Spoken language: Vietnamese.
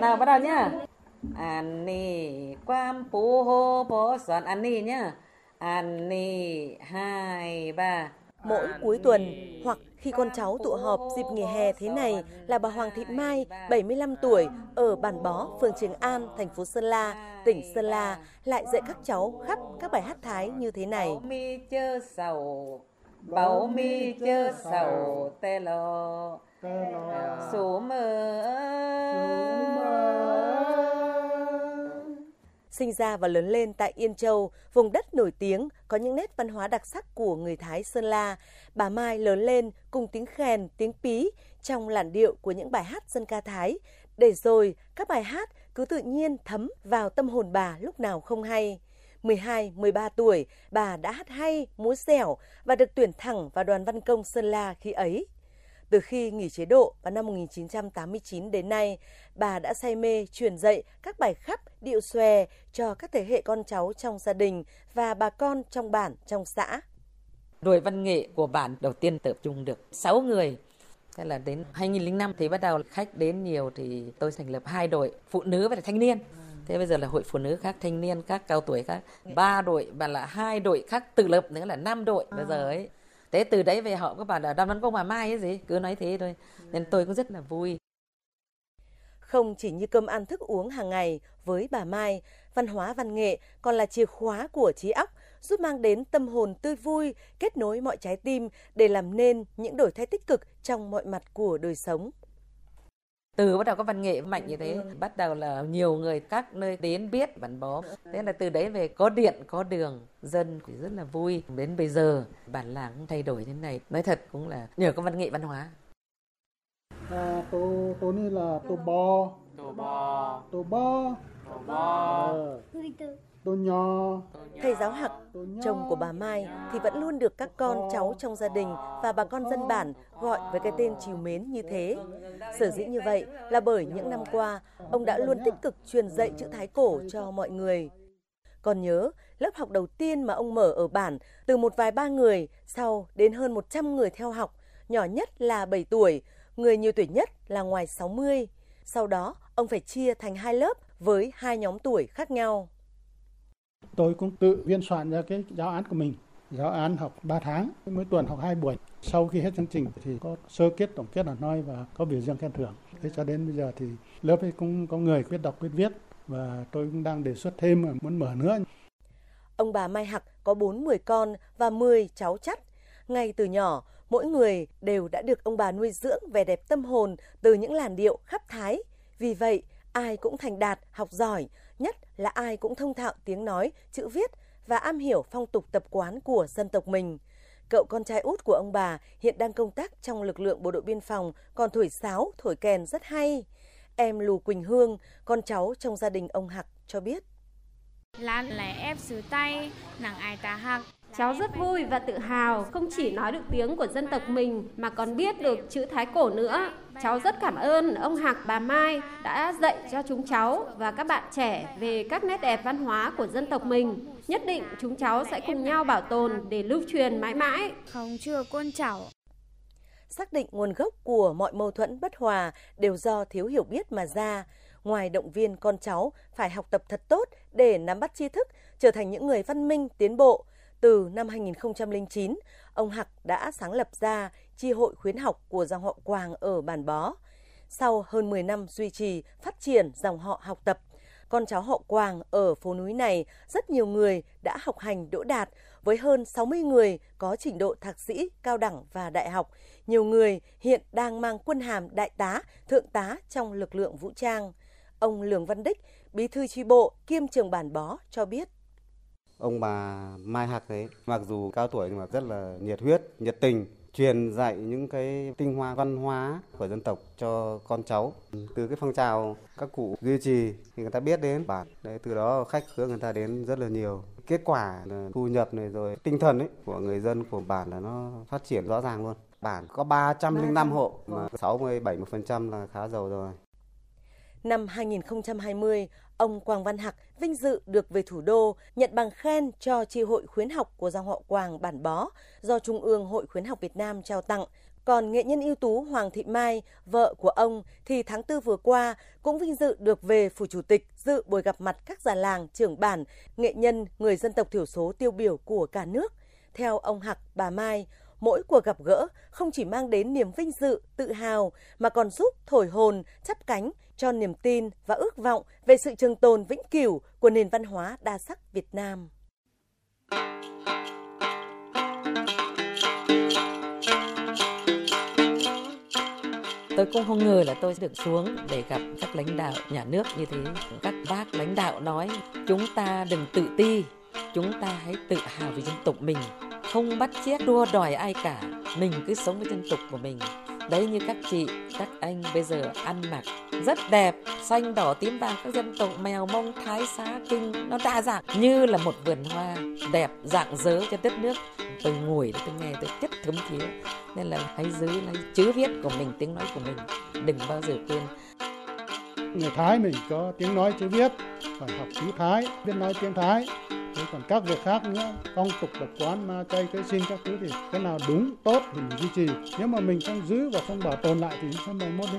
nào bắt đầu nhá. An ni quam pu hô bó soạn an ni nhá. An ni hai ba. Mỗi cuối tuần hoặc khi con cháu tụ họp dịp nghỉ hè thế này là bà Hoàng Thị Mai, 75 tuổi, ở Bản Bó, phường Trường An, thành phố Sơn La, tỉnh Sơn La, lại dạy các cháu khắp các bài hát Thái như thế này. Bảo mi chơ sầu tê lò Số mơ Sinh ra và lớn lên tại Yên Châu, vùng đất nổi tiếng có những nét văn hóa đặc sắc của người Thái Sơn La, bà Mai lớn lên cùng tiếng khèn, tiếng pí trong làn điệu của những bài hát dân ca Thái, để rồi các bài hát cứ tự nhiên thấm vào tâm hồn bà lúc nào không hay. 12, 13 tuổi, bà đã hát hay, múa dẻo và được tuyển thẳng vào đoàn văn công Sơn La khi ấy. Từ khi nghỉ chế độ vào năm 1989 đến nay, bà đã say mê truyền dạy các bài khắp điệu xòe cho các thế hệ con cháu trong gia đình và bà con trong bản, trong xã. Đội văn nghệ của bản đầu tiên tập trung được 6 người. Thế là đến 2005 thì bắt đầu khách đến nhiều thì tôi thành lập hai đội phụ nữ và thanh niên. Thế bây giờ là hội phụ nữ khác, thanh niên khác, cao tuổi khác. Ba đội và là hai đội khác tự lập nữa là năm đội bây giờ ấy. Thế từ đấy về họ có bảo là đoàn văn công bà Mai ấy gì, cứ nói thế thôi. Nên tôi cũng rất là vui. Không chỉ như cơm ăn thức uống hàng ngày với bà Mai, văn hóa văn nghệ còn là chìa khóa của trí óc, giúp mang đến tâm hồn tươi vui, kết nối mọi trái tim để làm nên những đổi thay tích cực trong mọi mặt của đời sống. Từ bắt đầu có văn nghệ mạnh như thế, bắt đầu là nhiều người các nơi đến biết bản bó. Thế là từ đấy về có điện, có đường, dân thì rất là vui. Đến bây giờ bản làng cũng thay đổi thế này. Nói thật cũng là nhờ có văn nghệ văn hóa. À, tô tô này là tô bò Tô bò, tô bò tô bò, ờ, tô nho Thầy giáo Hặc, chồng của bà Mai thì vẫn luôn được các con cháu trong gia đình và bà con dân bản gọi với cái tên trìu mến như thế. Sở dĩ như vậy là bởi những năm qua, ông đã luôn tích cực truyền dạy chữ Thái cổ cho mọi người. Còn nhớ, lớp học đầu tiên mà ông mở ở bản từ một vài ba người, sau đến hơn 100 người theo học, nhỏ nhất là 7 tuổi, người nhiều tuổi nhất là ngoài 60. Sau đó, ông phải chia thành hai lớp với hai nhóm tuổi khác nhau tôi cũng tự biên soạn ra cái giáo án của mình giáo án học 3 tháng mỗi tuần học 2 buổi sau khi hết chương trình thì có sơ kết tổng kết là nói và có biểu dương khen thưởng thế cho đến bây giờ thì lớp ấy cũng có người biết đọc biết viết và tôi cũng đang đề xuất thêm mà muốn mở nữa Ông bà Mai hạc có 4 10 con và 10 cháu chắt. Ngay từ nhỏ, mỗi người đều đã được ông bà nuôi dưỡng vẻ đẹp tâm hồn từ những làn điệu khắp Thái. Vì vậy, ai cũng thành đạt, học giỏi, nhất là ai cũng thông thạo tiếng nói, chữ viết và am hiểu phong tục tập quán của dân tộc mình. Cậu con trai út của ông bà hiện đang công tác trong lực lượng bộ đội biên phòng, còn thổi sáo, thổi kèn rất hay. Em Lù Quỳnh Hương, con cháu trong gia đình ông Hạc cho biết. Lan là ép sứ tay, nàng ai ta hạc. Cháu rất vui và tự hào không chỉ nói được tiếng của dân tộc mình mà còn biết được chữ Thái cổ nữa. Cháu rất cảm ơn ông Hạc bà Mai đã dạy cho chúng cháu và các bạn trẻ về các nét đẹp văn hóa của dân tộc mình. Nhất định chúng cháu sẽ cùng nhau bảo tồn để lưu truyền mãi mãi. Không chưa con cháu. xác định nguồn gốc của mọi mâu thuẫn bất hòa đều do thiếu hiểu biết mà ra. Ngoài động viên con cháu phải học tập thật tốt để nắm bắt tri thức, trở thành những người văn minh, tiến bộ. Từ năm 2009, ông Hạc đã sáng lập ra chi hội khuyến học của dòng họ Quàng ở Bản Bó. Sau hơn 10 năm duy trì, phát triển dòng họ học tập, con cháu họ Quàng ở phố núi này rất nhiều người đã học hành đỗ đạt với hơn 60 người có trình độ thạc sĩ, cao đẳng và đại học. Nhiều người hiện đang mang quân hàm đại tá, thượng tá trong lực lượng vũ trang. Ông Lường Văn Đích, bí thư tri bộ kiêm trường bản bó cho biết ông bà Mai Hạc ấy mặc dù cao tuổi nhưng mà rất là nhiệt huyết, nhiệt tình truyền dạy những cái tinh hoa văn hóa của dân tộc cho con cháu. Từ cái phong trào các cụ duy trì thì người ta biết đến bản. Đấy từ đó khách khứa người ta đến rất là nhiều. Kết quả là thu nhập này rồi tinh thần ấy của người dân của bản là nó phát triển rõ ràng luôn. Bản có 305 hộ mà 60 70% là khá giàu rồi Năm 2020, ông Quang Văn hạc vinh dự được về thủ đô nhận bằng khen cho tri hội khuyến học của dòng họ Quàng Bản Bó do Trung ương Hội khuyến học Việt Nam trao tặng. Còn nghệ nhân ưu tú Hoàng Thị Mai, vợ của ông, thì tháng tư vừa qua cũng vinh dự được về Phủ Chủ tịch dự buổi gặp mặt các già làng, trưởng bản, nghệ nhân, người dân tộc thiểu số tiêu biểu của cả nước. Theo ông Hạc, bà Mai, mỗi cuộc gặp gỡ không chỉ mang đến niềm vinh dự, tự hào mà còn giúp thổi hồn, chắp cánh cho niềm tin và ước vọng về sự trường tồn vĩnh cửu của nền văn hóa đa sắc Việt Nam. Tôi cũng không ngờ là tôi được xuống để gặp các lãnh đạo nhà nước như thế. Các bác lãnh đạo nói chúng ta đừng tự ti, chúng ta hãy tự hào về dân tộc mình, không bắt chước đua đòi ai cả, mình cứ sống với dân tộc của mình. Đấy như các chị, các anh bây giờ ăn mặc rất đẹp, xanh đỏ tím vàng các dân tộc mèo mông thái xá kinh. Nó đa dạng như là một vườn hoa đẹp dạng dớ cho đất nước. Tôi ngồi tôi nghe tôi chất thấm thía. Nên là hãy giữ lấy chữ viết của mình tiếng nói của mình. Đừng bao giờ quên. Người Thái mình có tiếng nói chữ viết. Phải học chữ Thái biết nói tiếng Thái. Thế còn các việc khác nữa phong tục tập quán ma chay cái xin các thứ thì cái nào đúng tốt thì mình duy trì. Nếu mà mình không giữ và không bảo tồn lại thì sẽ mai mốt đi